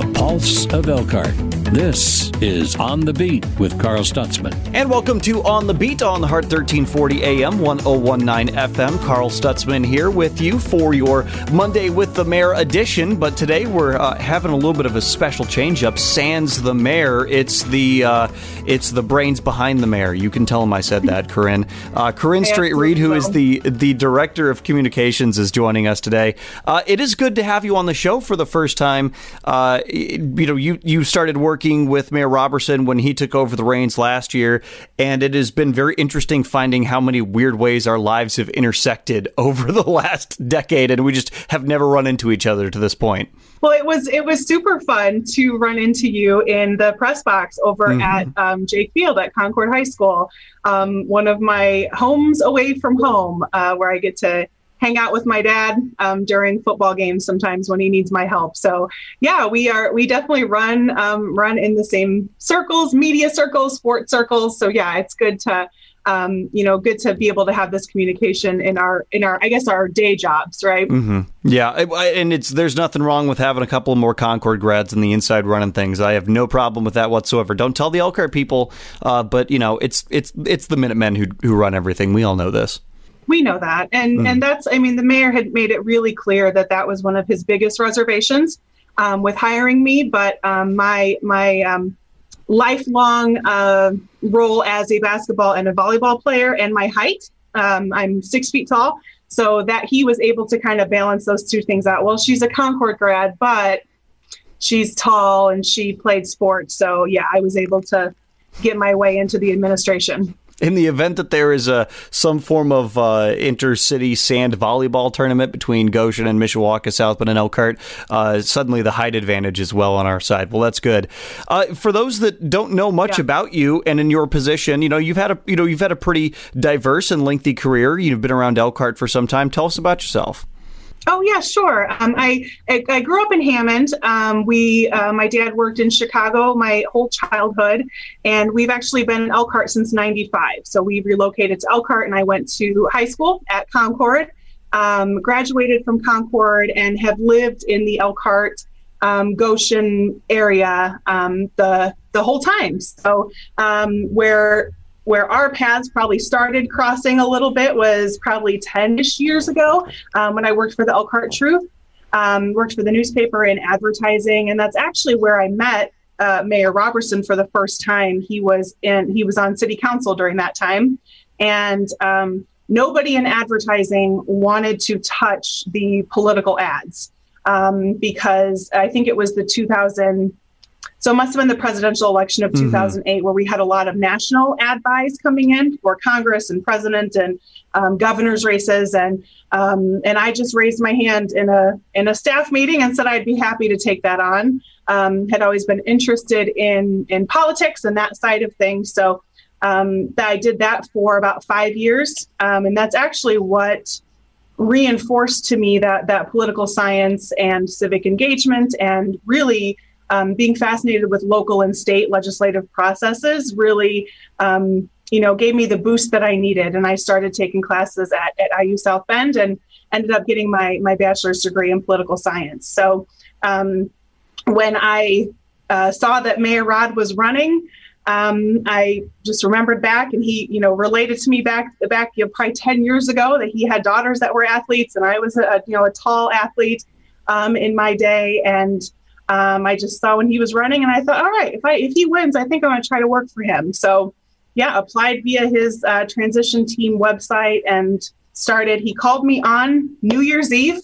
the pulse of Elkhart. This is On the Beat with Carl Stutzman. And welcome to On the Beat on the Heart 1340 AM 1019 FM. Carl Stutzman here with you for your Monday with the Mayor edition. But today we're uh, having a little bit of a special change up. Sans the Mayor. It's the uh, it's the brains behind the mayor. You can tell him I said that, Corinne. Uh, Corinne Straight Reed, who is the the director of communications, is joining us today. Uh, it is good to have you on the show for the first time. Uh, you know, you you started working with Mayor Roberson when he took over the reins last year, and it has been very interesting finding how many weird ways our lives have intersected over the last decade, and we just have never run into each other to this point. Well, it was it was super fun to run into you in the press box over mm-hmm. at um, Jake Field at Concord High School, um, one of my homes away from home, uh, where I get to hang out with my dad um, during football games sometimes when he needs my help. So yeah, we are we definitely run um, run in the same circles, media circles, sports circles. So yeah, it's good to um, you know, good to be able to have this communication in our in our I guess our day jobs, right? Mm-hmm. Yeah, and it's there's nothing wrong with having a couple more Concord grads in the inside running things. I have no problem with that whatsoever. Don't tell the Elkhart people, uh, but you know, it's it's it's the Minutemen who who run everything. We all know this we know that. And mm. and that's i mean the mayor had made it really clear that that was one of his biggest reservations um, with hiring me but um, my my um, lifelong uh, role as a basketball and a volleyball player and my height um, i'm six feet tall so that he was able to kind of balance those two things out. Well she's a concord grad but she's tall and she played sports so yeah i was able to get my way into the administration in the event that there is a some form of uh, intercity sand volleyball tournament between Goshen and Mishawaka, South Bend and Elkhart, uh, suddenly the height advantage is well on our side. Well, that's good. Uh, for those that don't know much yeah. about you and in your position, you know you've had a you know you've had a pretty diverse and lengthy career. You've been around Elkhart for some time. Tell us about yourself. Oh yeah, sure. Um, I, I, I grew up in Hammond. Um, we uh, my dad worked in Chicago my whole childhood, and we've actually been in Elkhart since '95. So we relocated to Elkhart, and I went to high school at Concord. Um, graduated from Concord and have lived in the Elkhart um, Goshen area um, the the whole time. So um, where where our paths probably started crossing a little bit was probably 10-ish years ago um, when I worked for the Elkhart Truth, um, worked for the newspaper in advertising, and that's actually where I met uh, Mayor Roberson for the first time. He was in he was on city council during that time, and um, nobody in advertising wanted to touch the political ads um, because I think it was the 2000- so it must have been the presidential election of 2008 mm-hmm. where we had a lot of national ad buys coming in for Congress and president and um, governor's races. And um, and I just raised my hand in a in a staff meeting and said I'd be happy to take that on. Um, had always been interested in in politics and that side of things. So um, I did that for about five years, um, and that's actually what reinforced to me that that political science and civic engagement and really um, being fascinated with local and state legislative processes really, um, you know, gave me the boost that I needed. And I started taking classes at, at IU South Bend and ended up getting my, my bachelor's degree in political science. So um, when I uh, saw that Mayor Rod was running, um, I just remembered back, and he, you know, related to me back back you know, probably ten years ago that he had daughters that were athletes, and I was a you know a tall athlete um, in my day, and um, I just saw when he was running, and I thought, all right, if I if he wins, I think I'm going to try to work for him. So, yeah, applied via his uh, transition team website and started. He called me on New Year's Eve,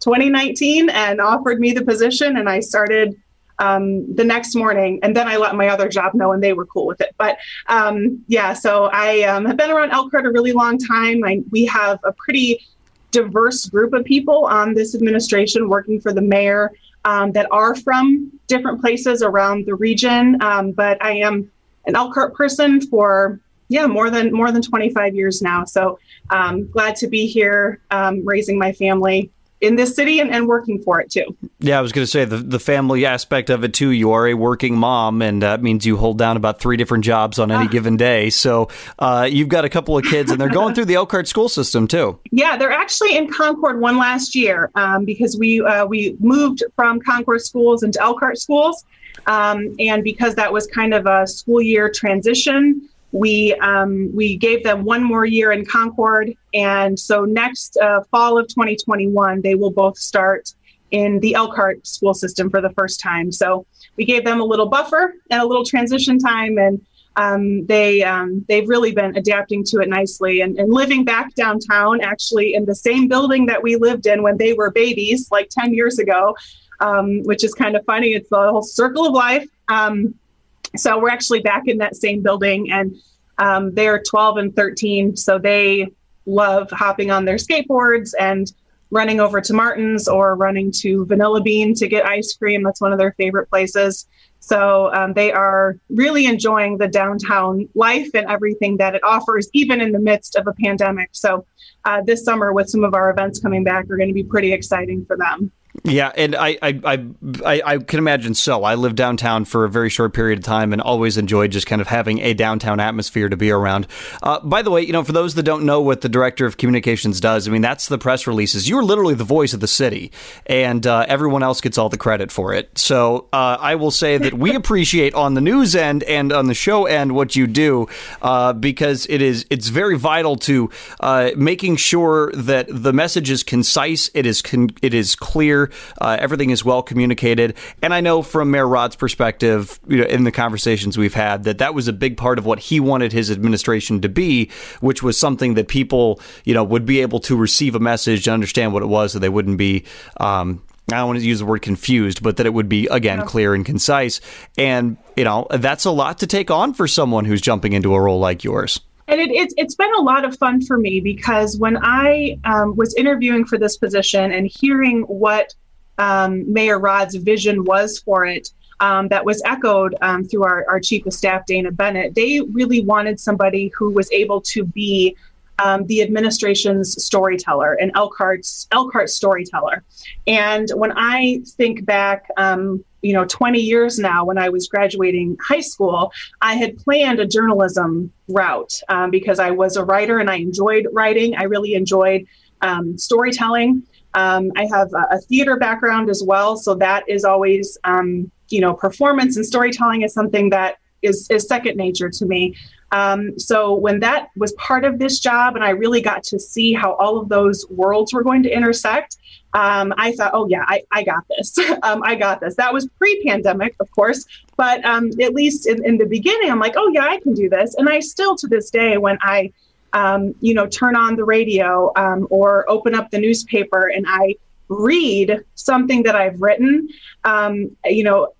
2019, and offered me the position, and I started um, the next morning. And then I let my other job know, and they were cool with it. But um, yeah, so I um, have been around Elkhart a really long time. I, we have a pretty diverse group of people on this administration working for the mayor um, that are from different places around the region. Um, but I am an Elkhart person for yeah more than more than 25 years now. So um, glad to be here, um, raising my family in this city and, and working for it too. Yeah, I was going to say the the family aspect of it too. You are a working mom, and that means you hold down about three different jobs on any ah. given day. So uh, you've got a couple of kids, and they're going through the Elkhart school system too. Yeah, they're actually in Concord one last year um, because we uh, we moved from Concord schools into Elkhart schools, um, and because that was kind of a school year transition we um, we gave them one more year in Concord, and so next uh, fall of 2021, they will both start in the Elkhart school system for the first time. So we gave them a little buffer and a little transition time, and um, they um, they've really been adapting to it nicely and, and, living back downtown, actually in the same building that we lived in when they were babies, like 10 years ago, um, which is kind of funny. It's the whole circle of life. Um, so we're actually back in that same building, and um, they're 12 and 13, so they love hopping on their skateboards and running over to Martin's or running to Vanilla Bean to get ice cream. That's one of their favorite places. So um, they are really enjoying the downtown life and everything that it offers, even in the midst of a pandemic. So uh, this summer, with some of our events coming back, are going to be pretty exciting for them. Yeah, and I, I, I, I, can imagine so. I lived downtown for a very short period of time and always enjoyed just kind of having a downtown atmosphere to be around. Uh, by the way, you know, for those that don't know what the director of communications does, I mean, that's the press releases. You're literally the voice of the city, and uh, everyone else gets all the credit for it. So uh, I will say that we appreciate on the news end and on the show end what you do uh, because it is it's very vital to uh, making sure that the message is concise, it is con- it is clear uh, everything is well communicated. And I know from Mayor Rod's perspective, you know, in the conversations we've had, that that was a big part of what he wanted his administration to be, which was something that people, you know, would be able to receive a message and understand what it was, so they wouldn't be. Um, I don't want to use the word confused, but that it would be again yeah. clear and concise. And you know that's a lot to take on for someone who's jumping into a role like yours. And it, it, has been a lot of fun for me because when I um, was interviewing for this position and hearing what um, Mayor Rod's vision was for it, um, that was echoed um, through our, our chief of staff, Dana Bennett, they really wanted somebody who was able to be um, the administration's storyteller and Elkhart's Elkhart storyteller. And when I think back, um, you know, 20 years now, when I was graduating high school, I had planned a journalism route um, because I was a writer and I enjoyed writing. I really enjoyed um, storytelling. Um, I have a, a, theater background as well, so that is always, um, you know, performance and storytelling is something that is, is second nature to me. Um, so when that was part of this job, and I really got to see how all of those worlds were going to intersect, um, I thought, oh yeah, I, I got this. um, I got this. That was pre-pandemic, of course, but um, at least in, in the beginning, I'm like, oh yeah, I can do this. And I still, to this day, when I, um, you know, turn on the radio um, or open up the newspaper and I read something that I've written, you know,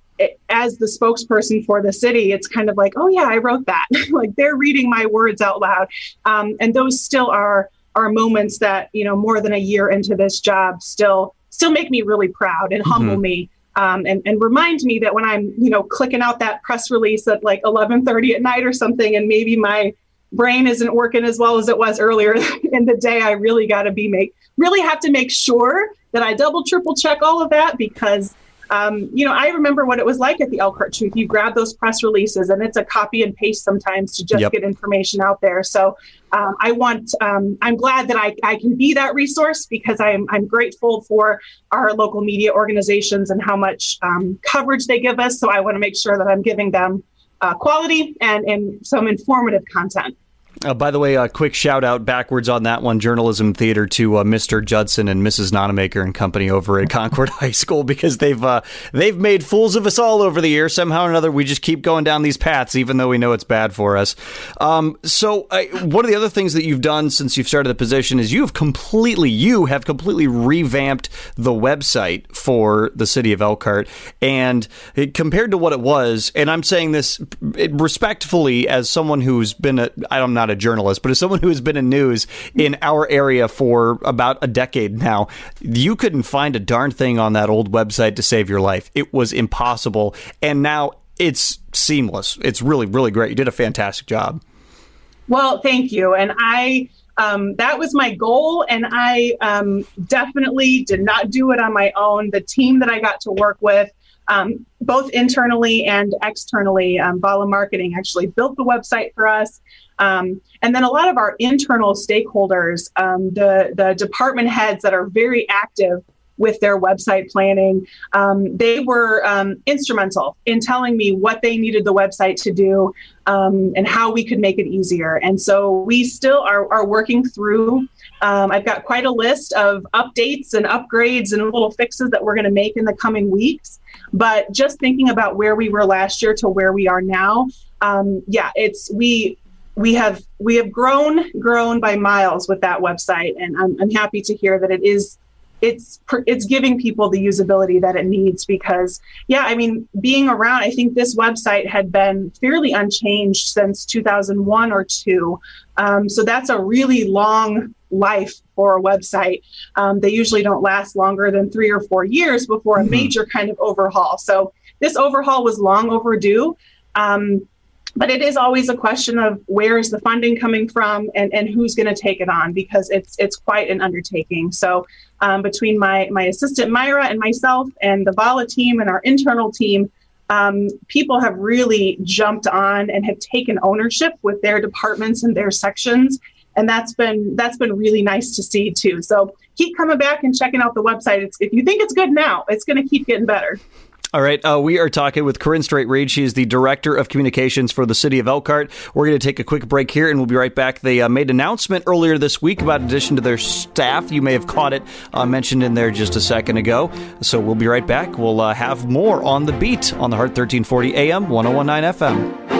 as the spokesperson for the city, it's kind of like, oh yeah, I wrote that. like they're reading my words out loud, um, and those still are are moments that you know more than a year into this job still still make me really proud and humble mm-hmm. me. Um, and, and remind me that when I'm, you know, clicking out that press release at like 11:30 at night or something, and maybe my brain isn't working as well as it was earlier in the day, I really got to be make really have to make sure that I double triple check all of that because um, you know, I remember what it was like at the Elkhart Truth. You grab those press releases, and it's a copy and paste sometimes to just yep. get information out there. So um, I want, um, I'm glad that I, I can be that resource because I'm, I'm grateful for our local media organizations and how much um, coverage they give us. So I want to make sure that I'm giving them uh, quality and, and some informative content. Uh, by the way, a quick shout out backwards on that one, journalism theater to uh, Mr. Judson and Mrs. Nonamaker and company over at Concord High School because they've uh, they've made fools of us all over the years. Somehow or another, we just keep going down these paths, even though we know it's bad for us. Um, so, one of the other things that you've done since you've started the position is you have completely you have completely revamped the website for the city of Elkhart, and compared to what it was, and I'm saying this respectfully as someone who's been a I'm not not a journalist, but as someone who has been in news in our area for about a decade now, you couldn't find a darn thing on that old website to save your life. It was impossible. And now it's seamless. It's really, really great. You did a fantastic job. Well, thank you. And I, um, that was my goal, and I um, definitely did not do it on my own. The team that I got to work with, um, both internally and externally, um, Bala Marketing actually built the website for us. Um, and then a lot of our internal stakeholders, um, the the department heads that are very active with their website planning. Um, they were um, instrumental in telling me what they needed the website to do um, and how we could make it easier. And so we still are, are working through. Um, I've got quite a list of updates and upgrades and little fixes that we're going to make in the coming weeks. But just thinking about where we were last year to where we are now, um, yeah, it's we we have we have grown grown by miles with that website, and I'm, I'm happy to hear that it is it's it's giving people the usability that it needs because yeah i mean being around i think this website had been fairly unchanged since 2001 or 2 um, so that's a really long life for a website. Um, they usually don't last longer than three or four years before a mm-hmm. major kind of overhaul. So this overhaul was long overdue. Um, but it is always a question of where is the funding coming from and, and who's going to take it on because it's it's quite an undertaking. So um, between my my assistant Myra and myself and the Bala team and our internal team, um, people have really jumped on and have taken ownership with their departments and their sections, and that's been that's been really nice to see too. So keep coming back and checking out the website. It's, if you think it's good now, it's going to keep getting better. All right, uh, we are talking with Corinne Straight Reed. She is the director of communications for the city of Elkhart. We're going to take a quick break here, and we'll be right back. They uh, made an announcement earlier this week about addition to their staff. You may have caught it uh, mentioned in there just a second ago. So we'll be right back. We'll uh, have more on the beat on the Heart 1340 AM, 1019 FM.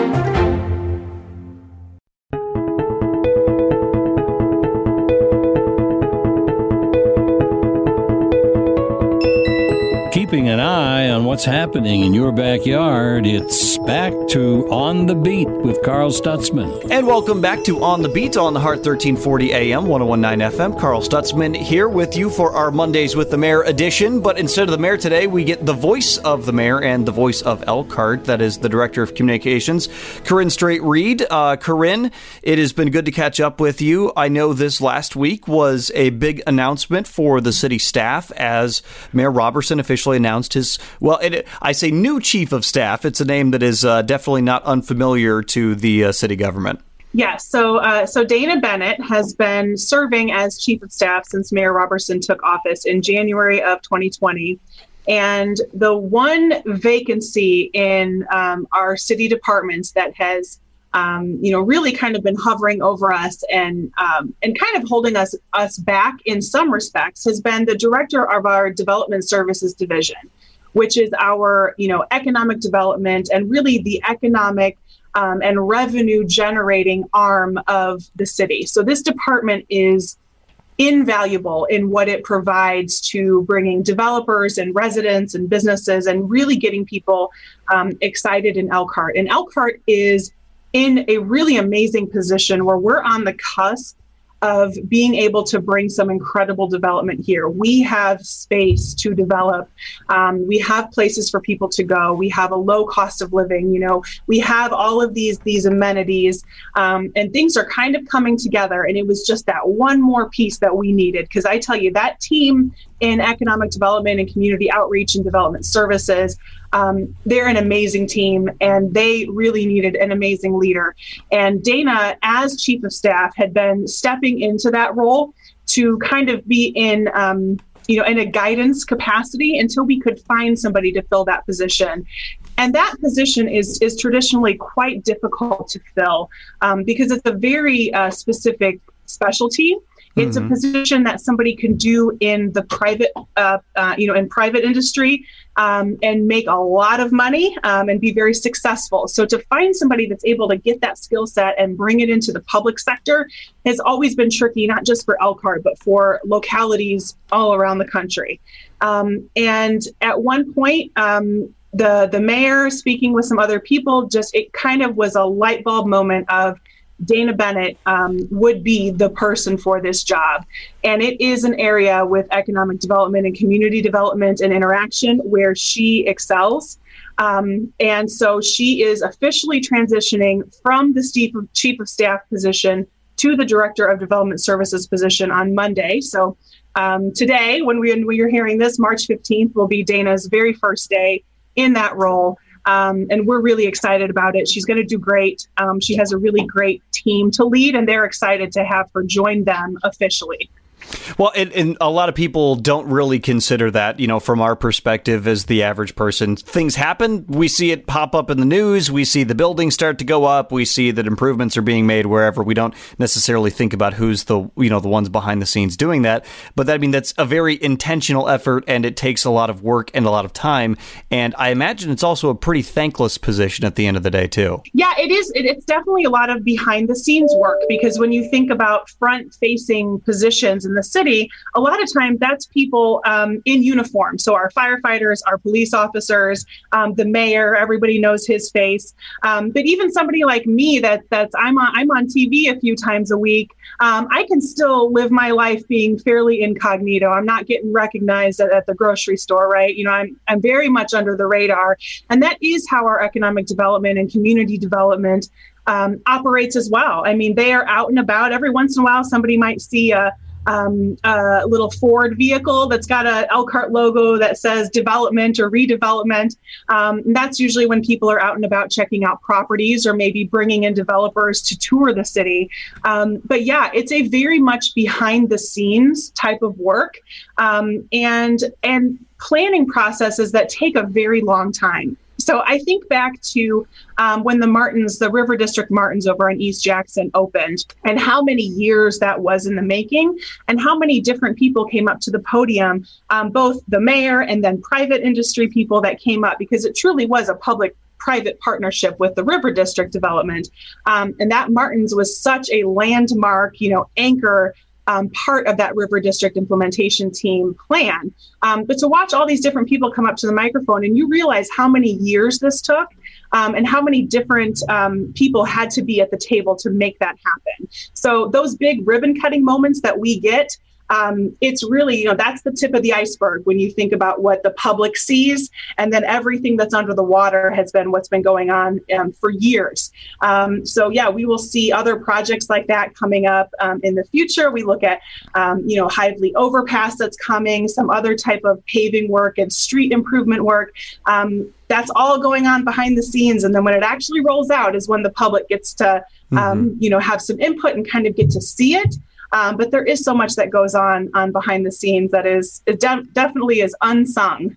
What's happening in your backyard, it's back to On the Beat with Carl Stutzman. And welcome back to On the Beat on the Heart 1340 AM, 1019 FM. Carl Stutzman here with you for our Mondays with the Mayor edition. But instead of the mayor today, we get the voice of the mayor and the voice of Elkhart. That is the Director of Communications, Corinne Straight Reed. Uh, Corinne, it has been good to catch up with you. I know this last week was a big announcement for the city staff as Mayor Roberson officially announced his, well, it, I say new chief of staff. It's a name that is uh, definitely not unfamiliar to the uh, city government. Yes. So, uh, so Dana Bennett has been serving as chief of staff since Mayor Roberson took office in January of 2020. And the one vacancy in um, our city departments that has, um, you know, really kind of been hovering over us and um, and kind of holding us us back in some respects has been the director of our development services division which is our you know economic development and really the economic um, and revenue generating arm of the city. So this department is invaluable in what it provides to bringing developers and residents and businesses and really getting people um, excited in Elkhart. And Elkhart is in a really amazing position where we're on the cusp of being able to bring some incredible development here. We have space to develop. Um, we have places for people to go. We have a low cost of living. You know, we have all of these these amenities, um, and things are kind of coming together. And it was just that one more piece that we needed. Because I tell you, that team in economic development and community outreach and development services. Um, they're an amazing team and they really needed an amazing leader. And Dana, as chief of staff, had been stepping into that role to kind of be in. Um, you know, in a guidance capacity until we could find somebody to fill that position and that position is is traditionally quite difficult to fill um, because it's a very uh, specific specialty it's mm-hmm. a position that somebody can do in the private, uh, uh, you know, in private industry um, and make a lot of money um, and be very successful. So to find somebody that's able to get that skill set and bring it into the public sector has always been tricky, not just for Elkhart, but for localities all around the country. Um, and at one point, um, the the mayor speaking with some other people, just it kind of was a light bulb moment of Dana Bennett um, would be the person for this job. And it is an area with economic development and community development and interaction where she excels. Um, and so she is officially transitioning from the chief of, staff position to the Director of Development Services position on Monday. So um, today, when, we, when you're hearing this, March 15th will be Dana's very first day in that role. Um, and we're really excited about it. She's going to do great. Um, she has a really great team to lead, and they're excited to have her join them officially. Well, and, and, a lot of people don't really consider that, you know, from our perspective as the average person. Things happen. We see it pop up in the news. We see the buildings start to go up. We see that improvements are being made wherever. We don't necessarily think about who's the, you know, the ones behind the scenes doing that. But that, I mean, that's a very intentional effort and it takes a lot of work and a lot of time. And I imagine it's also a pretty thankless position at the end of the day, too. Yeah, it is. It, it's definitely a lot of behind the scenes work because when you think about front facing positions in the city, a lot of times that's people um, in uniform. So our firefighters, our police officers, um, the mayor, everybody knows his face. Um, but even somebody like me, that that's I'm on I'm on TV a few times a week. Um, I can still live my life being fairly incognito. I'm not getting recognized at, at the grocery store, right? You know, I'm I'm very much under the radar, and that is how our economic development and community development um, operates as well. I mean, they are out and about. Every once in a while, somebody might see a um, a little Ford vehicle that's got a Elkhart logo that says development or redevelopment. Um, that's usually when people are out and about checking out properties or maybe bringing in developers to tour the city. Um, but yeah, it's a very much behind the scenes type of work, um, and and planning processes that take a very long time. So I think back to um, when the Martins, the River District Martins over in East Jackson opened, and how many years that was in the making, and how many different people came up to the podium, um, both the mayor and then private industry people that came up, because it truly was a public private partnership with the River District Development. Um, and that Martins was such a landmark, you know, anchor um, part of that River District implementation team plan. Um, but to watch all these different people come up to the microphone and you realize how many years this took um, and how many different um, people had to be at the table to make that happen. So those big ribbon cutting moments that we get um, it's really, you know, that's the tip of the iceberg when you think about what the public sees. And then everything that's under the water has been what's been going on um, for years. Um, so, yeah, we will see other projects like that coming up um, in the future. We look at, um, you know, Hively Overpass that's coming, some other type of paving work and street improvement work um, that's all going on behind the scenes and then when it actually rolls out is when the public gets to um, mm-hmm. you know have some input and kind of get to see it um, but there is so much that goes on on behind the scenes that is de- definitely is unsung.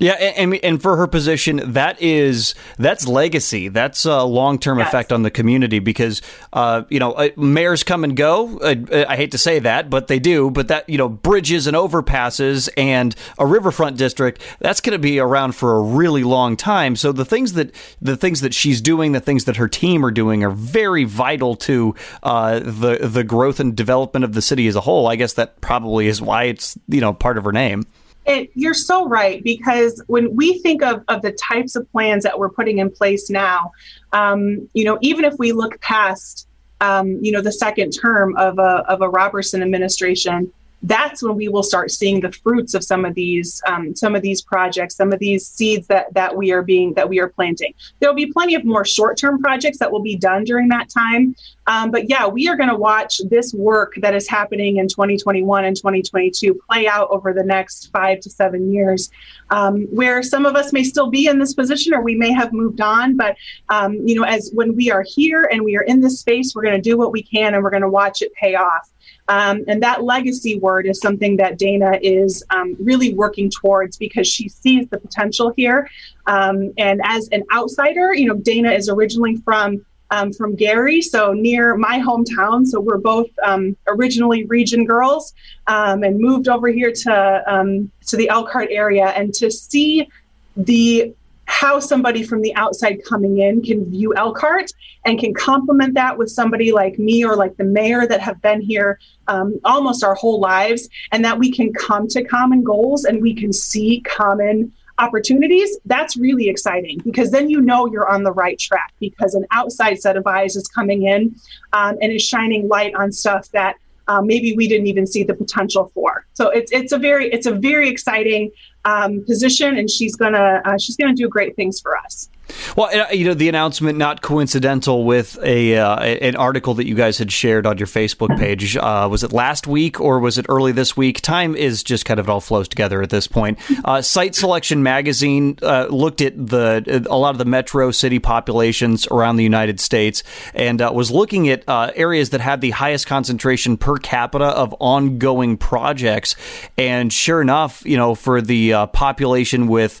Yeah, and, and for her position, that is that's legacy. That's a long term yes. effect on the community because uh, you know uh, mayors come and go. Uh, I hate to say that, but they do. But that you know bridges and overpasses and a riverfront district that's going to be around for a really long time. So the things that the things that she's doing, the things that her team are doing, are very vital to uh, the the growth and development of the city as a whole. I guess that probably is why it's you know part of her name. It, you're so right because when we think of, of the types of plans that we're putting in place now, um, you know, even if we look past, um, you know, the second term of a, of a Roberson administration, that's when we will start seeing the fruits of some of these um, some of these projects some of these seeds that that we are being that we are planting. There'll be plenty of more short-term projects that will be done during that time. Um, but yeah we are going to watch this work that is happening in 2021 and 2022 play out over the next five to seven years um, where some of us may still be in this position or we may have moved on. But um, you know as when we are here and we are in this space we're going to do what we can and we're going to watch it pay off um, and that legacy word is something that Dana is um, really working towards because she sees the potential here. Um, and as an outsider, you know, Dana is originally from um, from Gary, so near my hometown. So we're both um, originally region girls um, and moved over here to to the Elkhart area, and to see the how somebody from the outside coming in can view Elkhart and can complement that with somebody like me or like the mayor that have been here um, almost our whole lives, and that we can come to common goals and we can see common opportunities, that's really exciting because then you know you're on the right track because an outside set of eyes is coming in um, and is shining light on stuff that um, maybe we didn't even see the potential for. So it's it's a very it's a very exciting um, position, and she's gonna uh, she's gonna do great things for us. Well, you know, the announcement not coincidental with a uh, an article that you guys had shared on your Facebook page. Uh, was it last week or was it early this week? Time is just kind of it all flows together at this point. Uh, Site Selection Magazine uh, looked at the a lot of the metro city populations around the United States and uh, was looking at uh, areas that had the highest concentration per capita of ongoing projects. And sure enough, you know, for the population with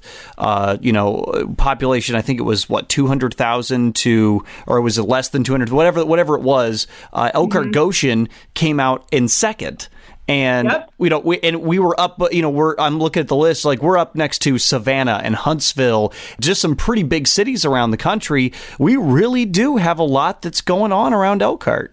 you know population, I think it was what two hundred thousand to, or was it less than two hundred? Whatever, whatever it was. Uh, Elkhart mm-hmm. Goshen came out in second. And yep. you know, we and we were up. You know, we're I'm looking at the list. Like we're up next to Savannah and Huntsville, just some pretty big cities around the country. We really do have a lot that's going on around Elkhart.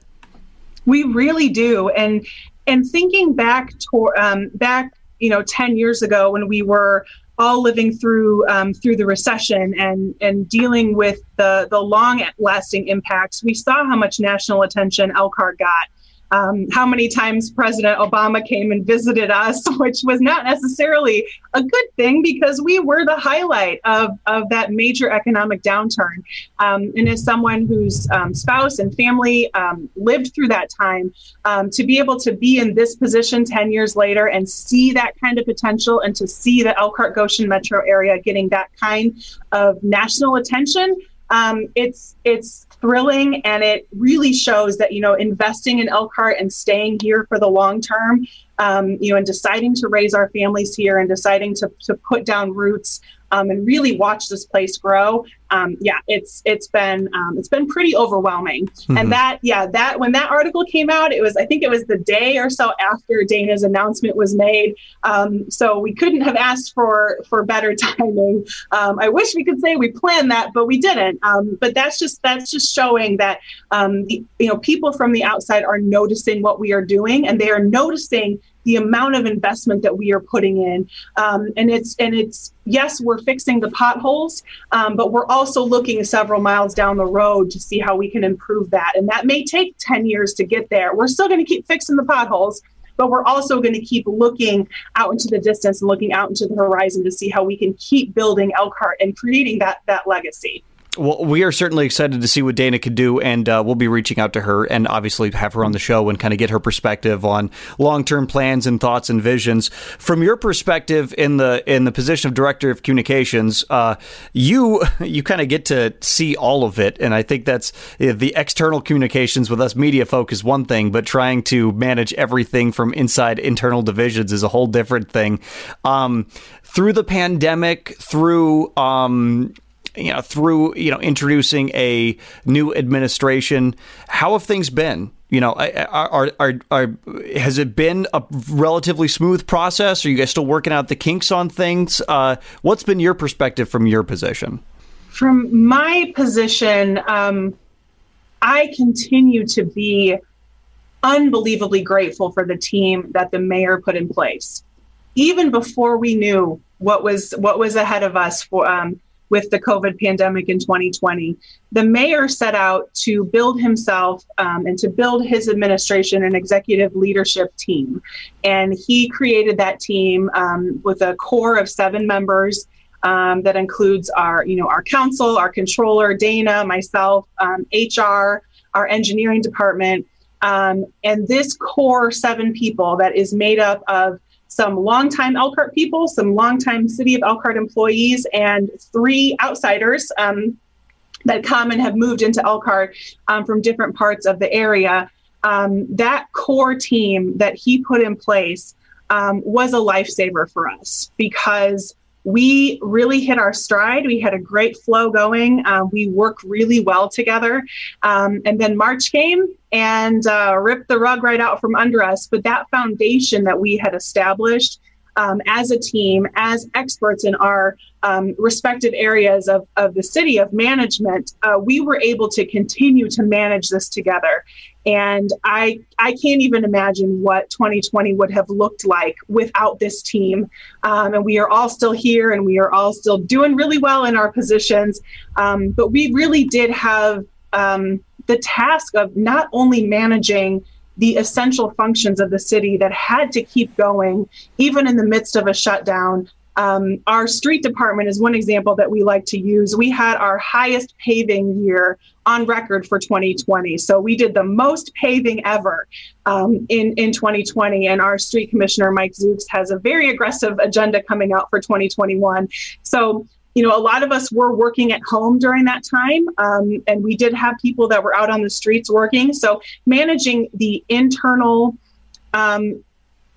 We really do, and and thinking back to um, back, you know, ten years ago when we were all living through um, through the recession and and dealing with the the long lasting impacts, we saw how much national attention Elkhart got um, how many times President Obama came and visited us, which was not necessarily a good thing because we were the highlight of, of that major economic downturn. Um, and as someone whose um, spouse and family um, lived through that time, um, to be able to be in this position 10 years later and see that kind of potential and to see the Elkhart Goshen metro area getting that kind of national attention. Um, it's it's thrilling and it really shows that you know investing in Elkhart and staying here for the long term um, you know and deciding to raise our families here and deciding to, to put down roots um, and really watch this place grow. Um, yeah, it's it's been um, it's been pretty overwhelming. Mm-hmm. And that yeah that when that article came out, it was I think it was the day or so after Dana's announcement was made. Um, so we couldn't have asked for for better timing. Um, I wish we could say we planned that, but we didn't. Um, but that's just that's just showing that the, you know people from the outside are noticing what we are doing, and they are noticing the amount of investment that we are putting in. Um, and it's and it's yes, we're fixing the potholes, um, but we're also looking several miles down the road to see how we can improve that. And that may take 10 years to get there. We're still going to keep fixing the potholes but we're also going to keep looking out into the distance and looking out into the horizon to see how we can keep building Elkhart and creating that that legacy. Well, we are certainly excited to see what Dana can do, and uh, we'll be reaching out to her and obviously have her on the show and kind of get her perspective on long term plans and thoughts and visions. From your perspective in the in the position of director of communications, uh, you you kind of get to see all of it, and I think that's the external communications with us media folk is one thing, but trying to manage everything from inside internal divisions is a whole different thing. Um, through the pandemic, through um, you know, through you know introducing a new administration. How have things been? You know, are, are, are, has it been a relatively smooth process? Are you guys still working out the kinks on things? Uh, what's been your perspective from your position? From my position, um, I continue to be unbelievably grateful for the team that the mayor put in place. Even before we knew what was what was ahead of us for um, with the COVID pandemic in 2020. The mayor set out to build himself um, and to build his administration and executive leadership team. And he created that team um, with a core of seven members. Um, that includes our, you know, our council, our controller, Dana, myself, HR, um, our engineering department, um, and this core seven people that is made up of some longtime Elkhart people, some longtime City of Elkhart employees, and three outsiders um, that come and have moved into Elkhart um, from different parts of the area. Um, that core team that he put in place um, was a lifesaver for us because we really hit our stride. We had a great flow going. Uh, we work really well together. Um, and then March came and uh, ripped the rug right out from under us. But that foundation that we had established um, as a team, as experts in our um, respective areas of, of the city of management, uh, we were able to continue to manage this together. And I, I can't even imagine what 2020 would have looked like without this team. Um, and we are all still here and we are all still doing really well in our positions. Um, but we really did have um, the task of not only managing the essential functions of the city that had to keep going, even in the midst of a shutdown, Um, our street department is one example that we like to use. We had our highest paving year on record for 2020. So we did the most paving ever um, in, in 2020. And our street commissioner, Mike Zooks, has a very aggressive agenda coming out for 2021. So you know, a lot of us were working at home during that time, um, and we did have people that were out on the streets working. So managing the internal um,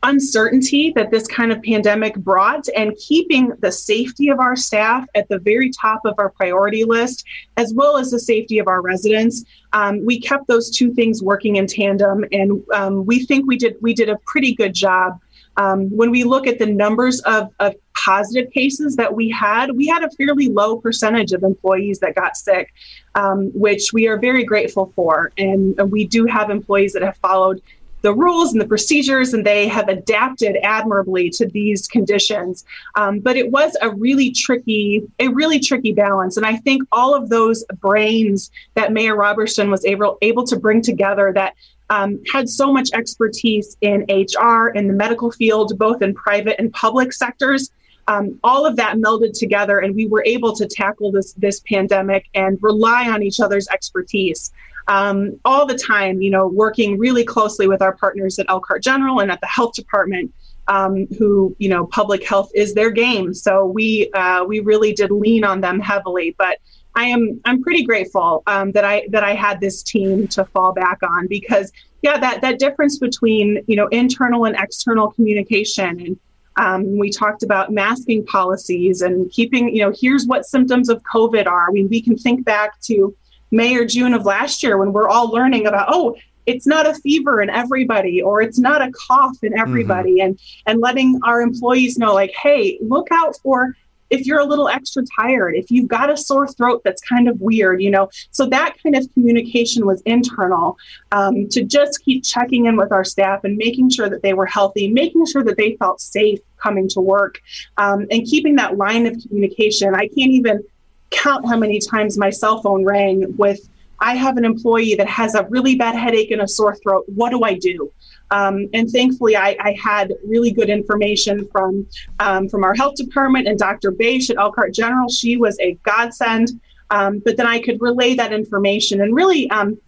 uncertainty that this kind of pandemic brought and keeping the safety of our staff at the very top of our priority list, as well as the safety of our residents. Um, we kept those two things working in tandem, and um, we think we did we did a pretty good job. Um, when we look at the numbers of, of positive cases that we had, we had a fairly low percentage of employees that got sick, um, which we are very grateful for. And we do have employees that have followed the rules and the procedures, and they have adapted admirably to these conditions. Um, but it was a really tricky, a really tricky balance. And I think all of those brains that Mayor Roberson was able able to bring together that um, had so much expertise in HR, in the medical field, both in private and public sectors. Um, all of that melded together, and we were able to tackle this this pandemic and rely on each other's expertise um, all the time, you know, working really closely with our partners at Elkhart General and at the health department, um, who, you know, public health is their game. So we uh, we really did lean on them heavily. But I am I'm pretty grateful um, that I that I had this team to fall back on because yeah, that that difference between you know internal and external communication and um, we talked about masking policies and keeping, you know, here's what symptoms of COVID are. I mean, we can think back to May or June of last year when we're all learning about, oh, it's not a fever in everybody or it's not a cough in everybody mm-hmm. and and letting our employees know like hey look out for if you're a little extra tired if you've got a sore throat that's kind of weird you know so that kind of communication was internal um, to just keep checking in with our staff and making sure that they were healthy making sure that they felt safe coming to work um, and keeping that line of communication. I can't even count how many times my cell phone rang with I have an employee that has a really bad headache and a sore throat. What do I do? Um, and thankfully, I, I, had really good information from um, from our health department and Dr. Bache at Elkhart General. She was a godsend. Um, but then I could relay that information and really um,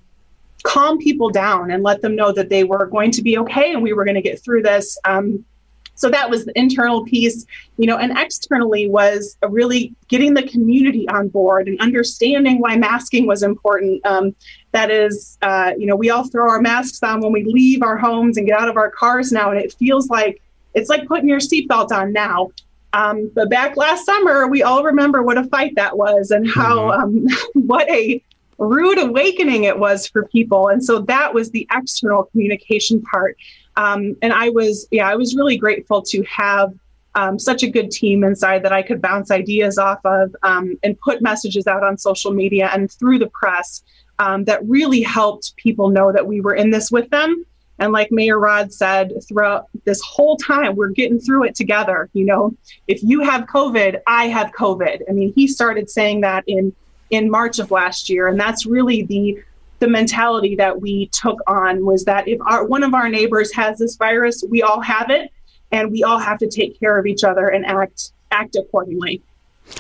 calm people down and let them know that they were going to be okay and we were going to get through this. Um, so that was the internal piece, you know, and externally was really getting the community on board and understanding why masking was important. Um, that is, uh, you know, we all throw our masks on when we leave our homes and get out of our cars now, and it feels like it's like putting your seatbelt on now. Um, but back last summer, we all remember what a fight that was and how mm-hmm. um, what a rude awakening it was for people. And so that was the external communication part. Um, and I was, yeah, I was really grateful to have um, such a good team inside that I could bounce ideas off of um, and put messages out on social media and through the press um, that really helped people know that we were in this with them. And like Mayor Rod said, throughout this whole time, we're getting through it together. You know, if you have COVID, I have COVID. I mean, he started saying that in in March of last year, and that's really the the mentality that we took on was that if our, one of our neighbors has this virus, we all have it, and we all have to take care of each other and act act accordingly.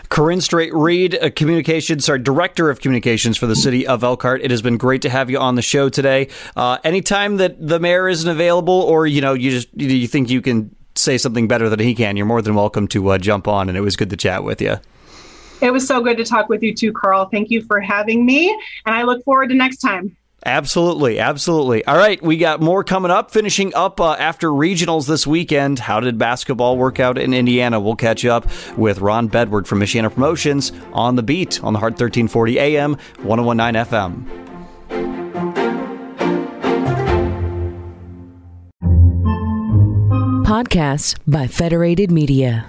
Corinne Straight Reed, communications, sorry, director of communications for the city of Elkhart. It has been great to have you on the show today. Uh, anytime that the mayor isn't available, or you know, you just you think you can say something better than he can, you're more than welcome to uh, jump on. And it was good to chat with you. It was so good to talk with you too, Carl. Thank you for having me, and I look forward to next time. Absolutely, absolutely. All right, we got more coming up. Finishing up uh, after regionals this weekend. How did basketball work out in Indiana? We'll catch up with Ron Bedward from Michiana Promotions on the beat on the Heart 1340 AM, 1019 FM. Podcasts by Federated Media.